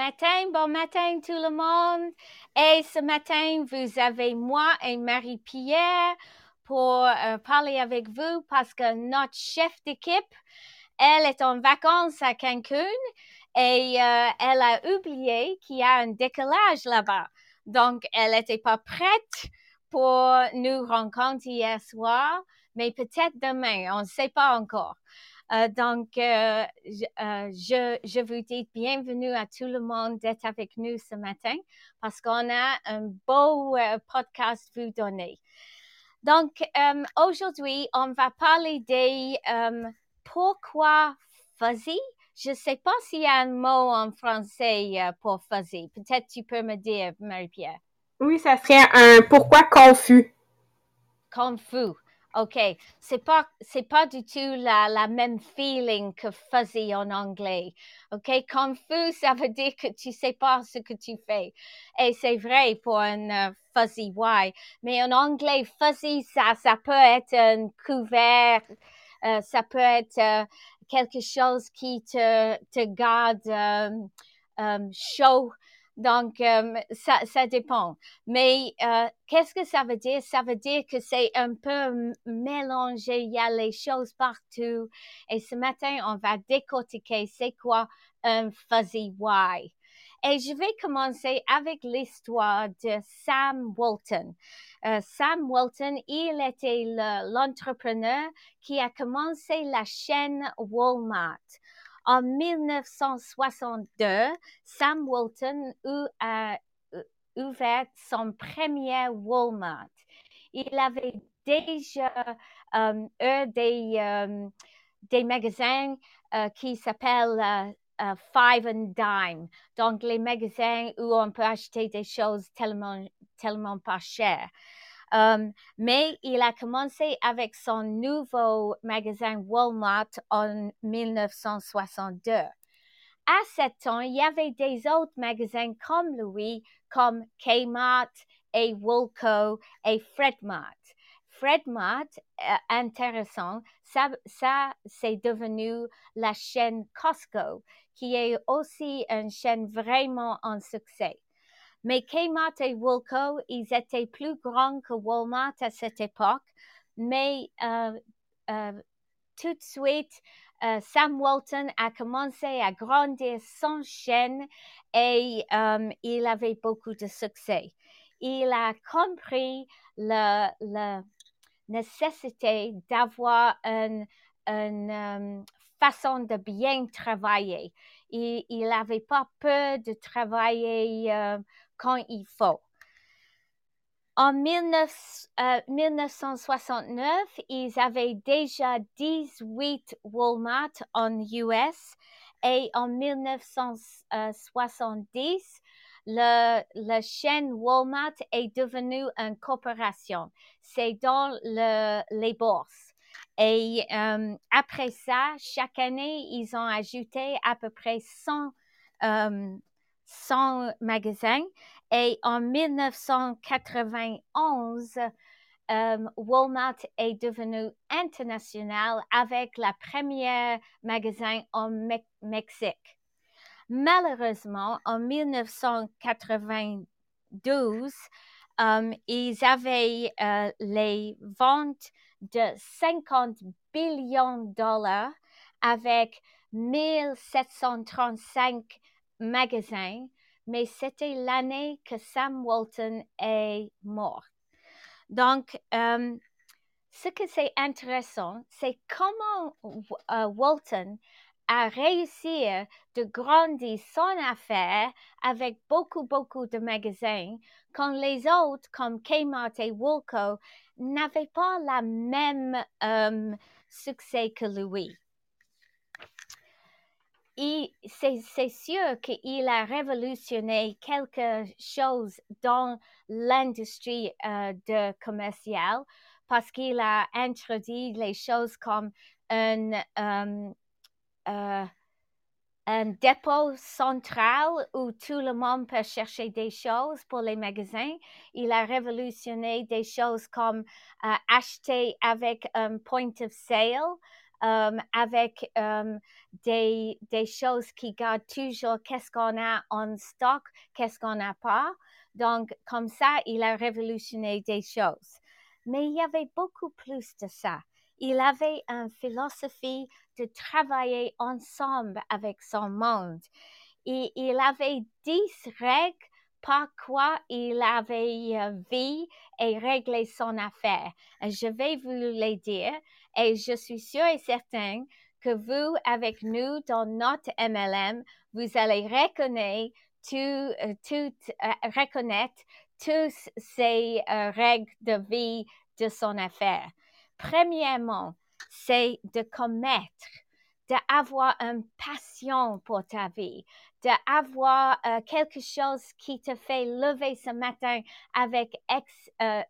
Bon matin, bon matin tout le monde. Et ce matin, vous avez moi et Marie-Pierre pour euh, parler avec vous parce que notre chef d'équipe, elle est en vacances à Cancun et euh, elle a oublié qu'il y a un décollage là-bas. Donc, elle n'était pas prête pour nous rencontrer hier soir, mais peut-être demain, on ne sait pas encore. Euh, donc, euh, euh, je, je, vous dis bienvenue à tout le monde d'être avec nous ce matin parce qu'on a un beau podcast à vous donner. Donc, aujourd'hui, on va parler des pourquoi fuzzy? Je ne sais pas s'il y a un mot en français pour fuzzy. Peut-être tu peux me dire, Marie-Pierre. Oui, ça serait un pourquoi confus. Confus. OK. C'est pas, c'est pas du tout la, la même feeling que fuzzy en anglais. OK? Confus, ça veut dire que tu sais pas ce que tu fais. Et c'est vrai pour un euh, fuzzy why? Mais en anglais, fuzzy, ça, ça peut être un couvert, euh, ça peut être euh, quelque chose qui te, te garde chaud donc, euh, ça, dépend. Mais euh, qu'est-ce que ça veut dire? Ça veut dire que c'est un peu mélangé, il y a les choses partout. Et ce matin, on va décortiquer c'est quoi un fuzzy why. Et je vais commencer avec l'histoire de Sam Walton. Euh, Sam Walton, il était l'entrepreneur qui a commencé la chaîne Walmart. En 1962, Sam Walton a ouvert son premier Walmart. Il avait déjà euh, des, euh, des magasins euh, qui s'appellent Five and Dime. Donc, les magasins où on peut acheter des choses tellement, tellement pas chères. Um, mais il a commencé avec son nouveau magasin Walmart en 1962. À ce temps, il y avait des autres magasins comme lui, comme Kmart et Woolco et Fredmart. Fredmart, euh, intéressant, ça, ça c'est devenu la chaîne Costco, qui est aussi une chaîne vraiment en succès. Mais Kmart et Woolco, ils étaient plus grands que Walmart à cette époque. Mais euh, euh, tout de suite, euh, Sam Walton a commencé à grandir son chaîne et il avait beaucoup de succès. Il a compris la, nécessité d'avoir une façon de bien travailler. Il n'avait pas peur de travailler quand il faut. En 1969, euh, ils avaient déjà 18 Walmart en US et en 1970, le, la chaîne Walmart est devenue une corporation. C'est dans le, les bourses. Et euh, après ça, chaque année, ils ont ajouté à peu près 100 son magasin et en 1991, euh, Walmart est devenu international avec la première magasin en Mexique. Malheureusement, en 1992, euh, ils avaient euh, les ventes de 50 billions de dollars avec 1735 magasin, mais c'était l'année que Sam Walton est mort. Donc, euh, ce que c'est intéressant, c'est comment euh, Walton a réussi de grandir son affaire avec beaucoup, beaucoup de magasins, quand les autres, comme Kmart et Woolco, n'avaient pas la même euh, succès que lui c'est sûr qu'il a révolutionné quelque chose dans l'industrie euh, de commercial parce qu'il a introduit les choses comme un, euh, euh, un dépôt central où tout le monde peut chercher des choses pour les magasins. Il a révolutionné des choses comme acheter avec un point of sale euh, avec euh, des, des choses qui gardent toujours qu'est-ce qu'on a en stock, qu'est-ce qu'on n'a pas. Donc, comme ça, il a révolutionné des choses. Mais il y avait beaucoup plus de ça. Il avait une philosophie de travailler ensemble avec son monde. Et il avait dix règles par quoi il avait euh, vu et réglé son affaire. Je vais vous les dire et je suis sûre et certaine que vous, avec nous dans notre MLM, vous allez reconnaître, tout, euh, euh, toutes ces règles de vie de son affaire. Premièrement, c'est de commettre, d'avoir une passion pour ta vie, d'avoir euh, quelque chose qui te fait lever ce matin avec, euh,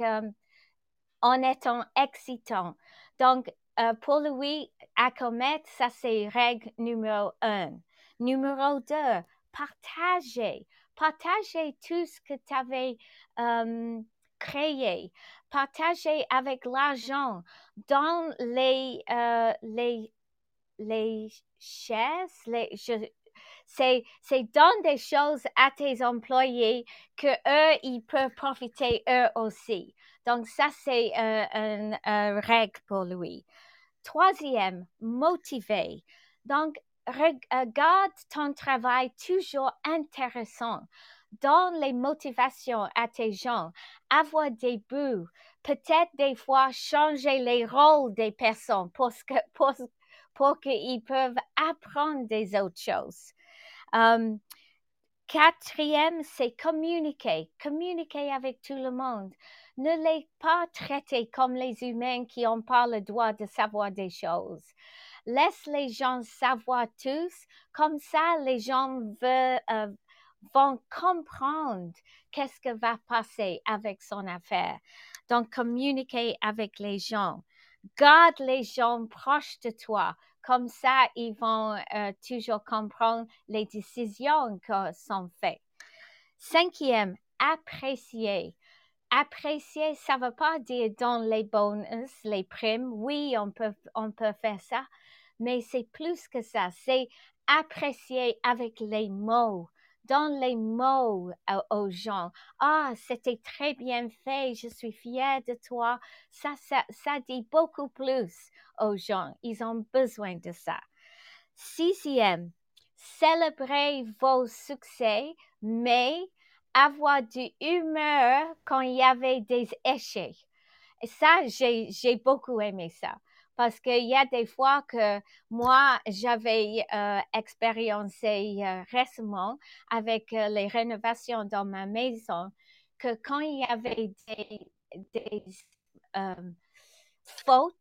euh, en étant excitant. Donc, pour lui, à commettre, ça c'est règle numéro un. Numéro deux, partager. Partager tout ce que tu avais créé. Partager avec l'argent dans les, les, les chaises, les, c'est, c'est des choses à tes employés que eux, ils peuvent profiter eux aussi. Donc, ça, c'est une règle pour lui. Troisième, motiver. Donc, regarde ton travail toujours intéressant. Donne les motivations à tes gens. Avoir des buts. Peut-être des fois changer les rôles des personnes pour, que, pour, pour qu'ils peuvent apprendre des autres choses. Um, quatrième, c'est communiquer. Communiquer avec tout le monde. Ne les pas traiter comme les humains qui n'ont pas le droit de savoir des choses. Laisse les gens savoir tous. Comme ça, les gens veulent, euh, vont comprendre qu'est-ce que va passer avec son affaire. Donc, communiquer avec les gens. Garde les gens proches de toi comme ça, ils vont euh, toujours comprendre les décisions qui sont faites. Cinquième, apprécier. Apprécier, ça ne veut pas dire dans les bonus, les primes. Oui, on peut, on peut faire ça, mais c'est plus que ça. C'est apprécier avec les mots donne les mots aux gens. Ah, c'était très bien fait, je suis fière de toi. Ça, ça, ça dit beaucoup plus aux gens. Ils ont besoin de ça. Sixième, célébrer vos succès, mais avoir du humeur quand il y avait des échecs. Et ça, j'ai beaucoup aimé ça parce qu'il y a des fois que moi, j'avais euh, expériencé euh, récemment avec euh, les rénovations dans ma maison, que quand il y avait des, des fautes,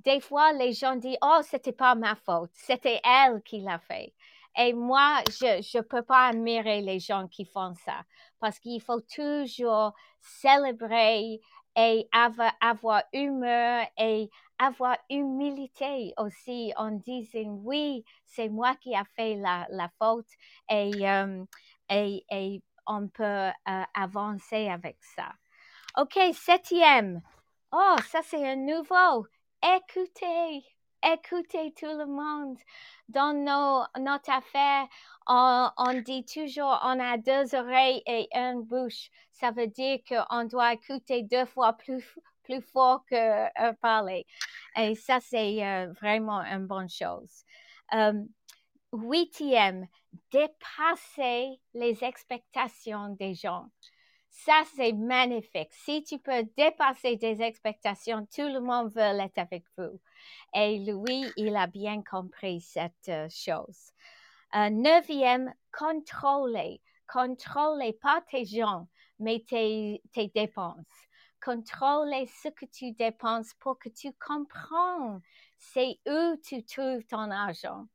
des fois, les gens disent, oh, c'était pas ma faute, c'était elle qui l'a fait. Et moi, je ne peux pas admirer les gens qui font ça parce qu'il faut toujours célébrer et avoir, avoir humeur et avoir humilité aussi en disant oui, c'est moi qui a fait la, la faute et, euh, et, on peut euh, avancer avec ça. OK, septième. Oh, ça c'est un nouveau. Écoutez, écoutez tout le monde. Dans nos, notre affaire, on, on, dit toujours on a deux oreilles et une bouche. Ça veut dire qu'on doit écouter deux fois plus, plus fort que euh, parler. Et ça, c'est euh, vraiment une bonne chose. Euh, huitième, dépasser les expectations des gens. Ça, c'est magnifique. Si tu peux dépasser des expectations, tout le monde veut être avec vous. Et lui, il a bien compris cette chose. neuvième, contrôler. Contrôler pas tes gens, mais tes, tes dépenses contrôler ce que tu dépenses pour que tu comprennes c'est où tu trouves ton argent.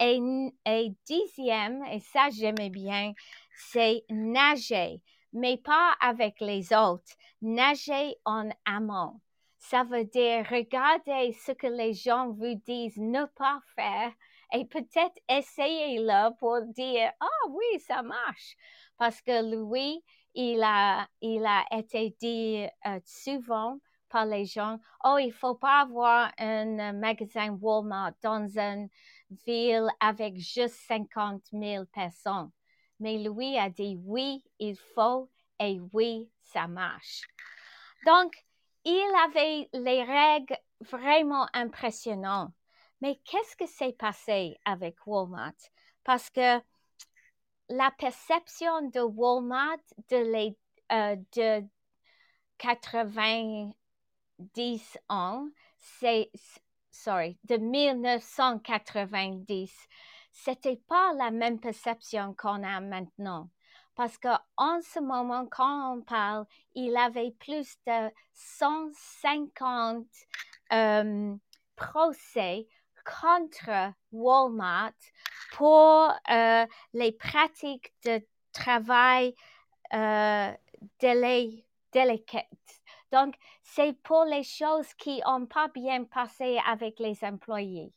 Et, et dixième, et ça j'aimais bien, c'est nager, mais pas avec les autres, nager en amont. Ça veut dire regarder ce que les gens vous disent ne pas faire et peut-être essayer-le pour dire, ah oui, ça marche. Parce que lui, il a, il a été dit euh, souvent par les gens, oh, il faut pas avoir un magasin Walmart dans une ville avec juste 50 000 personnes. Mais lui a dit oui, il faut et oui, ça marche. Donc, il avait les règles vraiment impressionnantes. Mais qu'est-ce que s'est passé avec Walmart? Parce que la perception de Walmart de, les, euh, de 90 ans, c'est, sorry, de 1990, c'était pas la même perception qu'on a maintenant. Parce qu'en ce moment, quand on parle, il avait plus de 150 euh, procès contre Walmart pour euh, les pratiques de travail euh, délicates. Donc, c'est pour les choses qui n'ont pas bien passé avec les employés.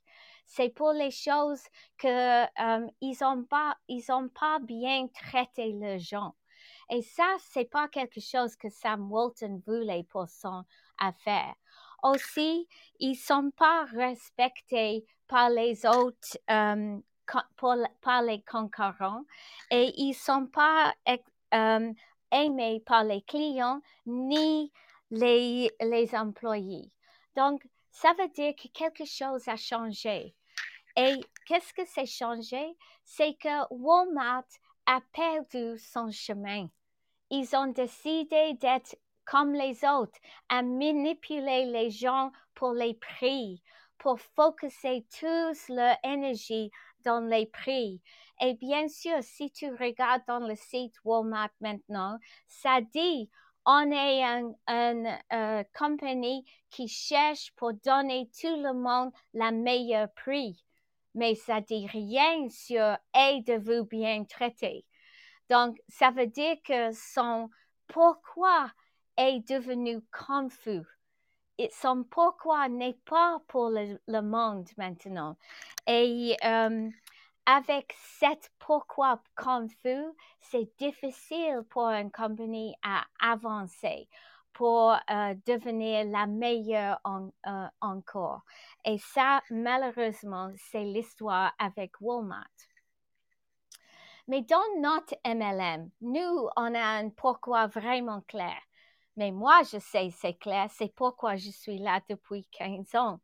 C'est pour les choses que euh, n'ont pas, ils ont pas bien traité les gens. Et ça, c'est pas quelque chose que Sam Walton voulait pour son affaire. Aussi, ils sont pas respectés par les autres, euh, par les concurrents et ils sont pas euh, aimés par les clients ni les, les employés. Donc, ça veut dire que quelque chose a changé. Et qu'est-ce que c'est changé? C'est que Walmart a perdu son chemin. Ils ont décidé d'être comme les autres, à manipuler les gens pour les prix, pour focuser toute leur énergie dans les prix. Et bien sûr, si tu regardes dans le site Walmart maintenant, ça dit on est une euh, compagnie qui cherche pour donner tout le monde la meilleure prix. Mais ça dit rien sur aidez-vous bien traité. Donc, ça veut dire que son pourquoi est devenu confus. Son pourquoi n'est pas pour le, monde maintenant. Et euh, avec cette pourquoi confus, c'est difficile pour une compagnie à avancer pour euh, devenir la meilleure euh, encore. Et ça, malheureusement, c'est l'histoire avec Walmart. Mais dans notre MLM, nous, on a un pourquoi vraiment clair. Mais moi, je sais, c'est clair, c'est pourquoi je suis là depuis 15 ans.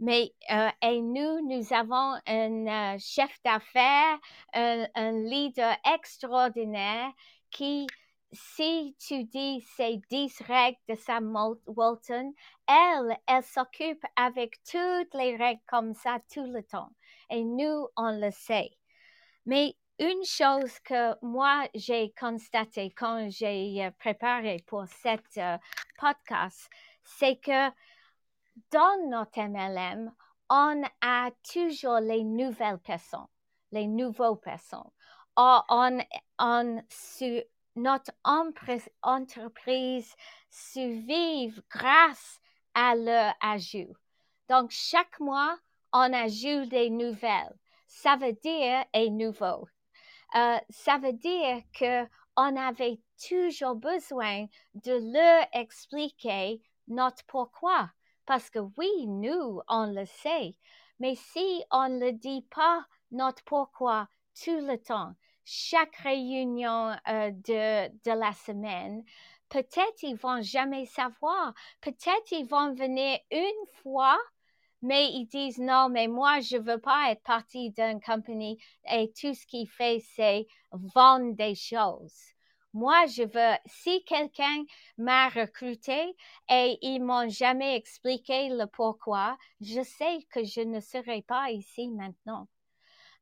Mais euh, et nous, nous avons un euh, chef d'affaires, un, leader extraordinaire qui, si tu dis ces 10 règles de Sam Walton, elle, elle s'occupe avec toutes les règles comme ça tout le temps. Et nous, on le sait. Mais une chose que moi j'ai constaté quand j'ai euh, préparé pour cette euh, podcast, c'est que dans notre MLM, on a toujours les nouvelles personnes, les nouveaux personnes. On, on, notre entreprise survive grâce à leur ajout. Donc, chaque mois, on ajoute des nouvelles. Ça veut dire est nouveau. Euh, ça veut dire qu'on avait toujours besoin de leur expliquer notre pourquoi. Parce que oui, nous, on le sait. Mais si on ne le dit pas notre pourquoi tout le temps, chaque réunion euh, de, de la semaine, peut-être ils vont jamais savoir. Peut-être ils vont venir une fois mais ils disent non, mais moi, je veux pas être partie d'une compagnie et tout ce qu'il fait, c'est vendre des choses. Moi, je veux, si quelqu'un m'a recruté et ils m'ont jamais expliqué le pourquoi, je sais que je ne serai pas ici maintenant.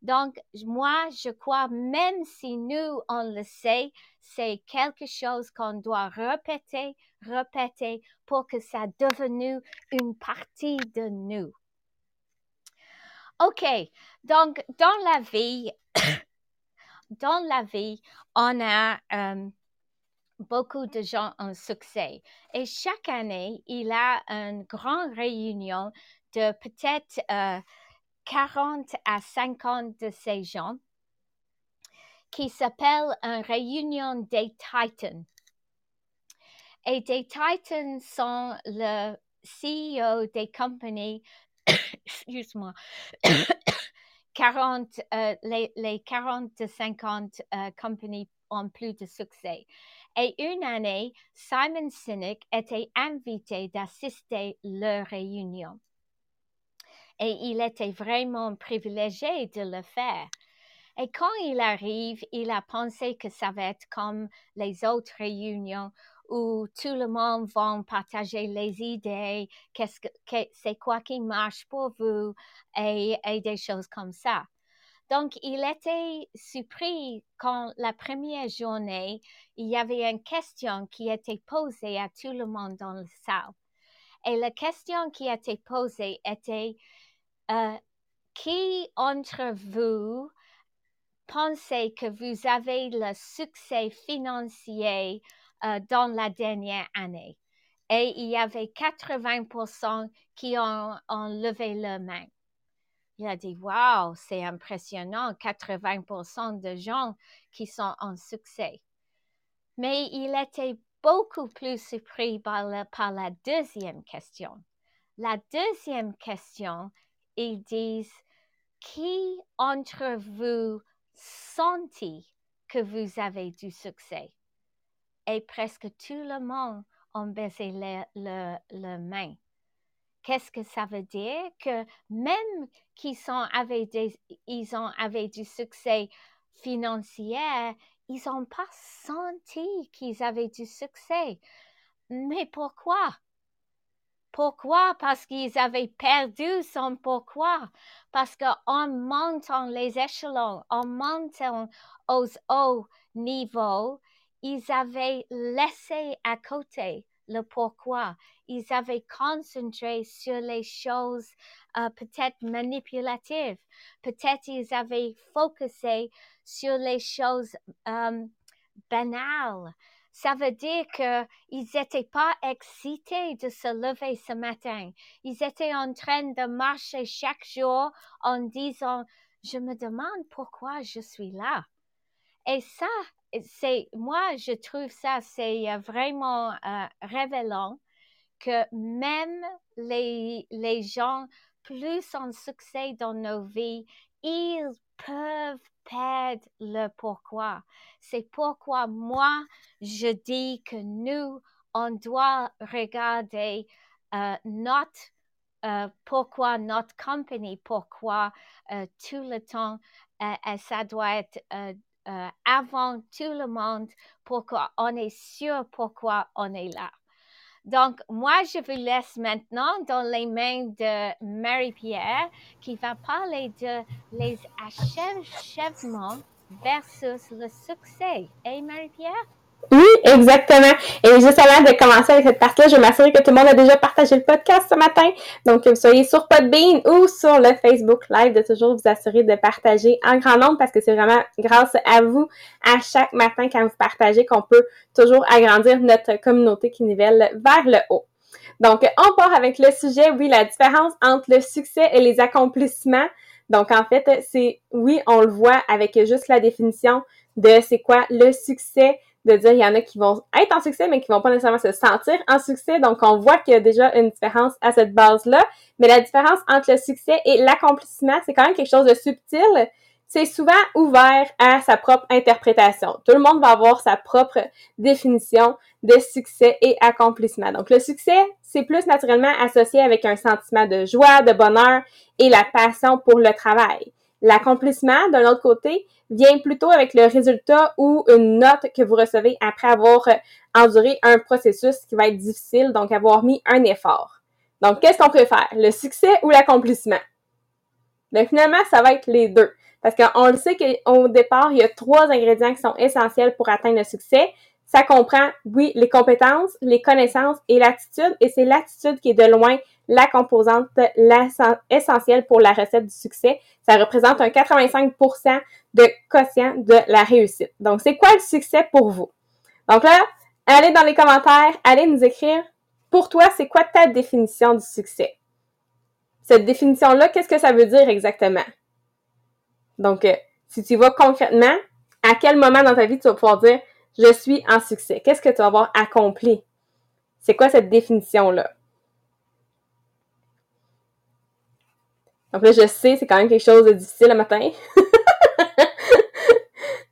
Donc, moi, je crois, même si nous, on le sait, c'est quelque chose qu'on doit répéter, répéter pour que ça devienne une partie de nous. OK, donc dans la vie, dans la vie, on a euh, beaucoup de gens en succès et chaque année, il y a une grande réunion de peut-être euh, 40 à 50 de ces gens qui s'appelle une réunion des Titans. Et des Titans sont le CEO des compagnies, excuse-moi, 40, euh, les, les 40 50 euh, compagnies ont plus de succès. Et une année, Simon Sinek était invité d'assister leur réunion. Et il était vraiment privilégié de le faire. Et quand il arrive, il a pensé que ça va être comme les autres réunions où tout le monde va partager les idées, qu'est-ce que, c'est quoi qui marche pour vous et, et des choses comme ça. Donc, il était surpris quand la première journée, il y avait une question qui était posée à tout le monde dans la salle. Et la question qui été posée était, euh, qui entre vous pensez que vous avez le succès financier euh, dans la dernière année? Et il y avait 80% qui ont, levé la main. Il a dit, wow, c'est impressionnant, 80% de gens qui sont en succès. Mais il était beaucoup plus surpris par, par la deuxième question. La deuxième question, ils disent, qui entre vous sentit que vous avez du succès? Et presque tout le monde a baissé le, le, main. Qu'est-ce que ça veut dire? Que même qu'ils sont des, ils ont avec du succès financier, ils n'ont pas senti qu'ils avaient du succès. Mais pourquoi? Pourquoi? Parce qu'ils avaient perdu son pourquoi. Parce qu'en montant les échelons, en montant aux hauts niveaux, ils avaient laissé à côté le pourquoi. Ils avaient concentré sur les choses euh, peut-être manipulatives. Peut-être ils avaient focusé sur les choses euh, banales. Ça veut dire qu'ils n'étaient pas excités de se lever ce matin. Ils étaient en train de marcher chaque jour en disant, je me demande pourquoi je suis là. Et ça, c'est moi je trouve ça c'est euh, vraiment euh, révélant que même les, les gens plus en succès dans nos vies, ils peuvent perdre le pourquoi. C'est pourquoi moi, je dis que nous, on doit regarder euh, notre euh, pourquoi notre compagnie, pourquoi euh, tout le temps, ça doit être euh, avant tout le monde pour qu'on est sûr pourquoi on est là. Donc, moi, je vous laisse maintenant dans les mains de Marie-Pierre qui va parler de les achèvements versus le succès. Et Marie-Pierre? Oui, exactement. Et juste avant de commencer avec cette partie-là, je m'assurer que tout le monde a déjà partagé le podcast ce matin. Donc, que vous soyez sur Podbean ou sur le Facebook Live, de toujours vous assurer de partager en grand nombre parce que c'est vraiment grâce à vous, à chaque matin quand vous partagez, qu'on peut toujours agrandir notre communauté qui nivelle vers le haut. Donc, on part avec le sujet, oui, la différence entre le succès et les accomplissements. Donc, en fait, c'est, oui, on le voit avec juste la définition de c'est quoi le succès de dire il y en a qui vont être en succès, mais qui vont pas nécessairement se sentir en succès. Donc, on voit qu'il y a déjà une différence à cette base-là. Mais la différence entre le succès et l'accomplissement, c'est quand même quelque chose de subtil. C'est souvent ouvert à sa propre interprétation. Tout le monde va avoir sa propre définition de succès et accomplissement. Donc, le succès, c'est plus naturellement associé avec un sentiment de joie, de bonheur et la passion pour le travail. L'accomplissement, d'un autre côté, vient plutôt avec le résultat ou une note que vous recevez après avoir euh, enduré un processus qui va être difficile, donc avoir mis un effort. Donc, qu'est-ce qu'on préfère, le succès ou l'accomplissement? Mais ben, finalement, ça va être les deux. Parce qu'on le sait qu'au départ, il y a trois ingrédients qui sont essentiels pour atteindre le succès. Ça comprend, oui, les compétences, les connaissances et l'attitude. Et c'est l'attitude qui est de loin la composante essentielle pour la recette du succès. Ça représente un 85% de quotient de la réussite. Donc, c'est quoi le succès pour vous? Donc là, allez dans les commentaires, allez nous écrire pour toi, c'est quoi ta définition du succès? Cette définition-là, qu'est-ce que ça veut dire exactement? Donc, euh, si tu vas concrètement, à quel moment dans ta vie tu vas pouvoir dire je suis en succès? Qu'est-ce que tu vas avoir accompli? C'est quoi cette définition-là? Donc là, je sais, c'est quand même quelque chose de difficile le matin.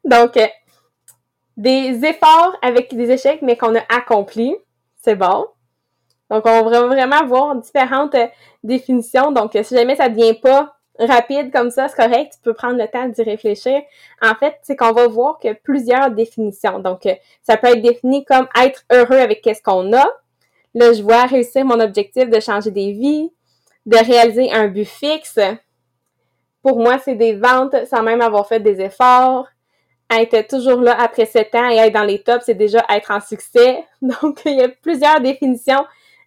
Donc, euh, des efforts avec des échecs, mais qu'on a accomplis, c'est bon. Donc, on va vraiment voir différentes euh, définitions. Donc, si jamais ça ne devient pas rapide comme ça, c'est correct, tu peux prendre le temps d'y réfléchir. En fait, c'est qu'on va voir que plusieurs définitions. Donc, euh, ça peut être défini comme être heureux avec qu'est-ce qu'on a. Là, je vois réussir mon objectif de changer des vies, de réaliser un but fixe. Pour moi, c'est des ventes sans même avoir fait des efforts. Être toujours là après sept ans et être dans les tops, c'est déjà être en succès. Donc, il y a plusieurs définitions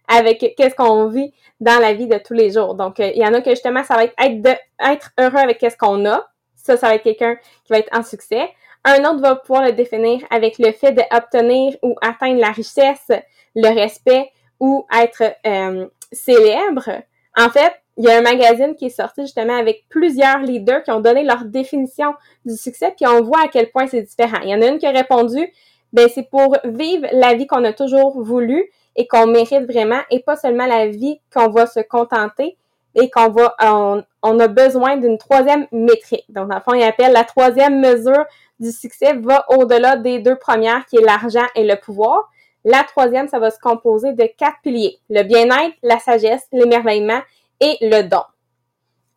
avec qu'est-ce qu'on vit dans la vie de tous les jours. Donc, il y en a que justement, ça va être être, de, être heureux avec qu'est-ce qu'on a. Ça, ça va être quelqu'un qui va être en succès. Un autre va pouvoir le définir avec le fait d'obtenir ou atteindre la richesse, le respect ou être euh, célèbre. En fait, il y a un magazine qui est sorti justement avec plusieurs leaders qui ont donné leur définition du succès, puis on voit à quel point c'est différent. Il y en a une qui a répondu, ben c'est pour vivre la vie qu'on a toujours voulu et qu'on mérite vraiment, et pas seulement la vie qu'on va se contenter et qu'on va, on, a besoin d'une troisième métrique. Donc, dans le fond, il appelle la troisième mesure du succès va au-delà des deux premières, qui est l'argent et le pouvoir. La troisième, ça va se composer de quatre piliers. Le bien-être, la sagesse, l'émerveillement et le don.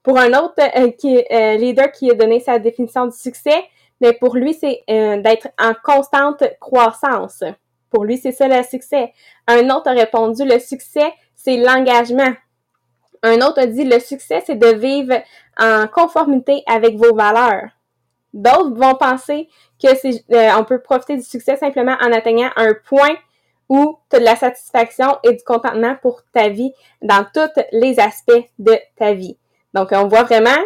Pour un autre euh, euh, leader qui a donné sa définition du succès, mais pour lui, c'est euh, d'être en constante croissance. Pour lui, c'est ça le succès. Un autre a répondu, le succès, c'est l'engagement. Un autre a dit, le succès, c'est de vivre en conformité avec vos valeurs. D'autres vont penser que peut profiter du succès simplement en atteignant un point où tu as de la satisfaction et du contentement pour ta vie dans tous les aspects de ta vie. Donc, on voit vraiment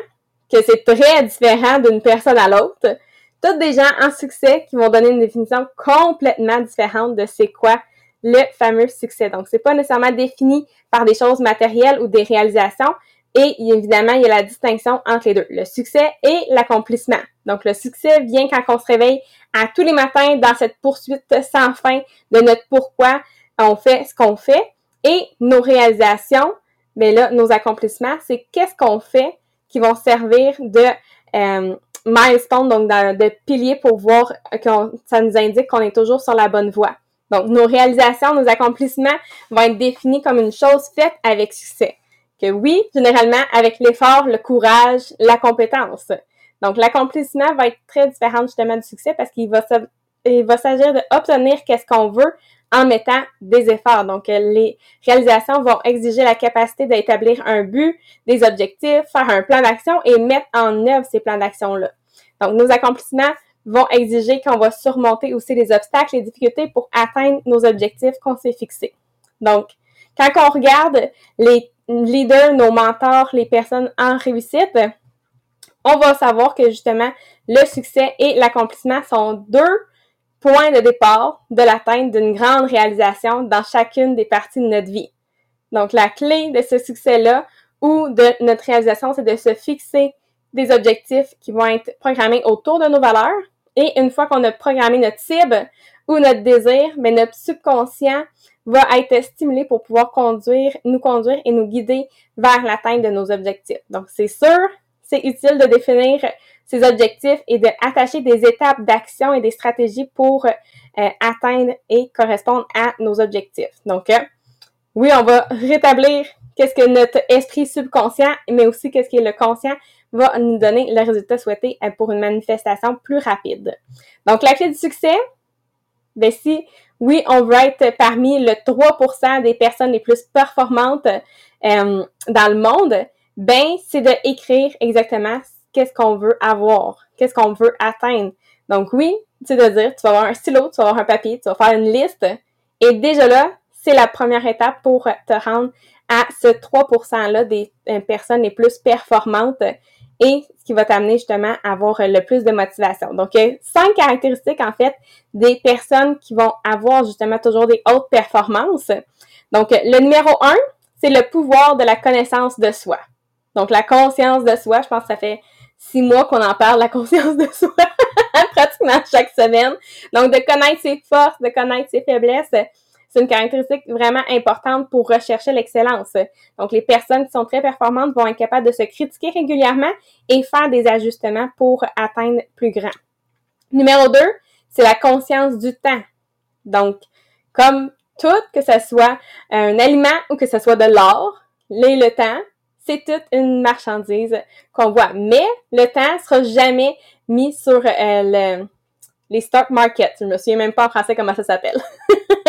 que c'est très différent d'une personne à l'autre. Toutes des gens en succès qui vont donner une définition complètement différente de c'est quoi le fameux succès. Donc, c'est pas nécessairement défini par des choses matérielles ou des réalisations. Et évidemment, il y a la distinction entre les deux, le succès et l'accomplissement. Donc, le succès vient quand on se réveille à tous les matins dans cette poursuite sans fin de notre pourquoi on fait ce qu'on fait. Et nos réalisations, mais là, nos accomplissements, c'est qu'est-ce qu'on fait qui vont servir de euh, milestone, donc de pilier pour voir que ça nous indique qu'on est toujours sur la bonne voie. Donc, nos réalisations, nos accomplissements vont être définis comme une chose faite avec succès. Que oui, généralement, avec l'effort, le courage, la compétence. Donc, l'accomplissement va être très différent justement du succès parce qu'il va, s'agir d'obtenir qu'est-ce qu'on veut en mettant des efforts. Donc, les réalisations vont exiger la capacité d'établir un but, des objectifs, faire un plan d'action et mettre en œuvre ces plans d'action-là. Donc, nos accomplissements vont exiger qu'on va surmonter aussi les obstacles, les difficultés pour atteindre nos objectifs qu'on s'est fixés. Donc, quand on regarde les leaders, nos mentors, les personnes en réussite, on va savoir que justement, le succès et l'accomplissement sont deux points de départ de l'atteinte d'une grande réalisation dans chacune des parties de notre vie. Donc, la clé de ce succès-là ou de notre réalisation, c'est de se fixer des objectifs qui vont être programmés autour de nos valeurs. Et une fois qu'on a programmé notre cible notre désir, mais notre subconscient va être stimulé pour pouvoir conduire, nous conduire et nous guider vers l'atteinte de nos objectifs. Donc, c'est sûr, c'est utile de définir ces objectifs et d'attacher des étapes d'action et des stratégies pour euh, atteindre et correspondre à nos objectifs. Donc, euh, oui, on va rétablir qu'est-ce que notre esprit subconscient, mais aussi qu'est-ce que le conscient va nous donner le résultat souhaité euh, pour une manifestation plus rapide. Donc, la clé du succès, ben si, oui, on veut être parmi le 3% des personnes les plus performantes dans le monde, ben c'est de écrire exactement qu'est-ce qu'on veut avoir, qu'est-ce qu'on veut atteindre. Donc oui, c'est de dire, tu vas avoir un stylo, tu vas avoir un papier, tu vas faire une liste, et déjà là, c'est la première étape pour te rendre à ce 3%-là des euh, personnes les plus performantes et ce qui va t'amener justement à avoir le plus de motivation. Donc, cinq caractéristiques, en fait, des personnes qui vont avoir justement toujours des hautes performances. Donc, le numéro un, c'est le pouvoir de la connaissance de soi. Donc, la conscience de soi, je pense que ça fait six mois qu'on en parle, la conscience de soi, pratiquement chaque semaine. Donc, de connaître ses forces, de connaître ses faiblesses, c'est une caractéristique vraiment importante pour rechercher l'excellence. Donc, les personnes qui sont très performantes vont être capables de se critiquer régulièrement et faire des ajustements pour atteindre plus grand. Numéro 2, c'est la conscience du temps. Donc, comme tout, que ce soit un aliment ou que ce soit de l'or, le temps, c'est toute une marchandise qu'on voit. Mais le temps sera jamais mis sur euh, le, les stock markets. Je me souviens même pas en français comment ça s'appelle.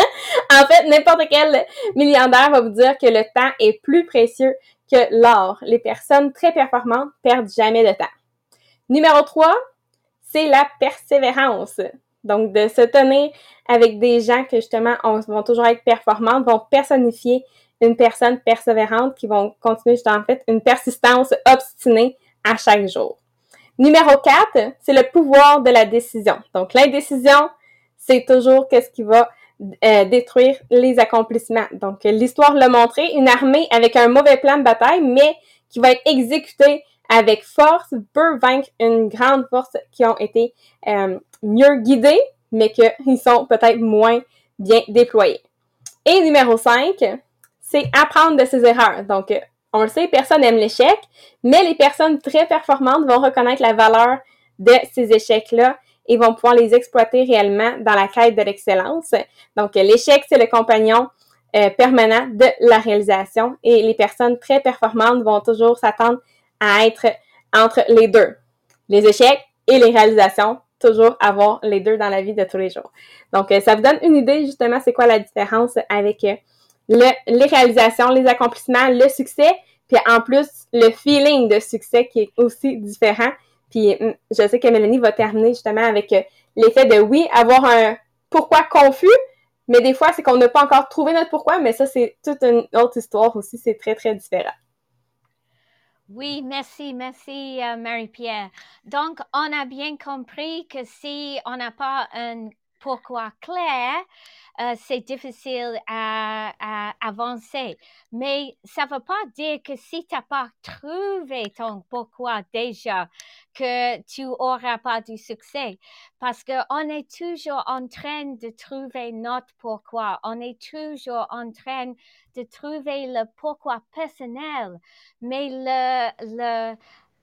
en fait, n'importe quel milliardaire va vous dire que le temps est plus précieux que l'or. Les personnes très performantes perdent jamais de temps. Numéro 3, c'est la persévérance. Donc, de se tenir avec des gens que justement vont toujours être performantes, vont personnifier une personne persévérante qui vont continuer justement en fait une persistance obstinée à chaque jour. Numéro 4, c'est le pouvoir de la décision. Donc, l'indécision, c'est toujours qu'est-ce qui va euh, détruire les accomplissements. Donc, l'histoire l'a montré, une armée avec un mauvais plan de bataille, mais qui va être exécutée avec force, peut vaincre une grande force qui ont été euh, mieux guidés, mais qu'ils sont peut-être moins bien déployés. Et numéro 5, c'est apprendre de ses erreurs. Donc, on le sait, personne n'aime l'échec, mais les personnes très performantes vont reconnaître la valeur de ces échecs-là et vont pouvoir les exploiter réellement dans la quête de l'excellence. Donc, l'échec, c'est le compagnon euh, permanent de la réalisation et les personnes très performantes vont toujours s'attendre à être entre les deux. Les échecs et les réalisations toujours avoir les deux dans la vie de tous les jours. Donc, euh, ça vous donne une idée justement c'est quoi la différence avec euh, le, les réalisations, les accomplissements, le succès, puis en plus le feeling de succès qui est aussi différent. Puis hum, je sais que Mélanie va terminer justement avec euh, l'effet de oui, avoir un pourquoi confus, mais des fois c'est qu'on n'a pas encore trouvé notre pourquoi, mais ça c'est toute une autre histoire aussi, c'est très très différent. Oui, merci, merci euh, Marie-Pierre. Donc, on a bien compris que si on n'a pas un pourquoi clair, euh, c'est difficile à, avancer. Mais ça ne veut pas dire que si tu n'as pas trouvé ton pourquoi déjà, que tu n'auras pas du succès. Parce qu'on est toujours en train de trouver notre pourquoi. On est toujours en train de trouver le pourquoi personnel. Mais le, le,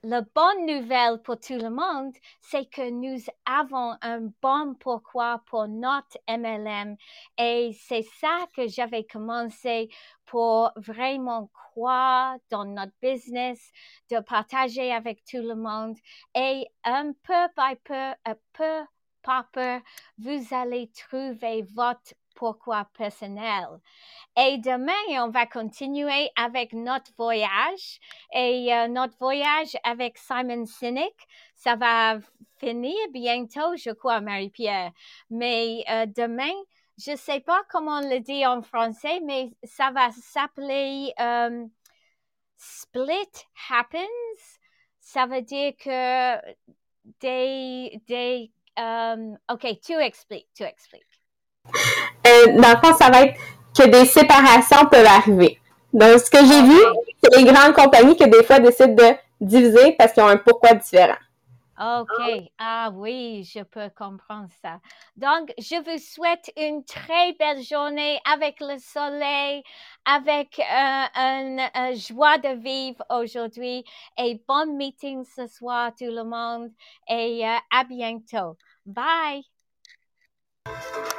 la bonne nouvelle pour tout le monde, c'est que nous avons un bon pourquoi pour notre MLM et c'est ça que j'avais commencé pour vraiment croire dans notre business, de partager avec tout le monde. Et un peu par peu, un peu par peu, vous allez trouver votre pourquoi personnel. Et demain, on va continuer avec notre voyage et euh, notre voyage avec Simon Sinek. Ça va finir bientôt, je crois, Marie-Pierre. Mais euh, demain, je ne sais pas comment on le dit en français, mais ça va s'appeler euh, Split Happens. Ça veut dire que des... des ok, tu expliques, tu expliques. Euh, dans le fond, ça va être que des séparations peuvent arriver. Donc, ce que j'ai vu, c'est les grandes compagnies qui des fois décident de diviser parce qu'ils ont un pourquoi différent. OK. Ah oui, je peux comprendre ça. Donc, je vous souhaite une très belle journée avec le soleil, avec euh, une, joie de vivre aujourd'hui et bon meeting ce soir tout le monde et euh, à bientôt. Bye. Música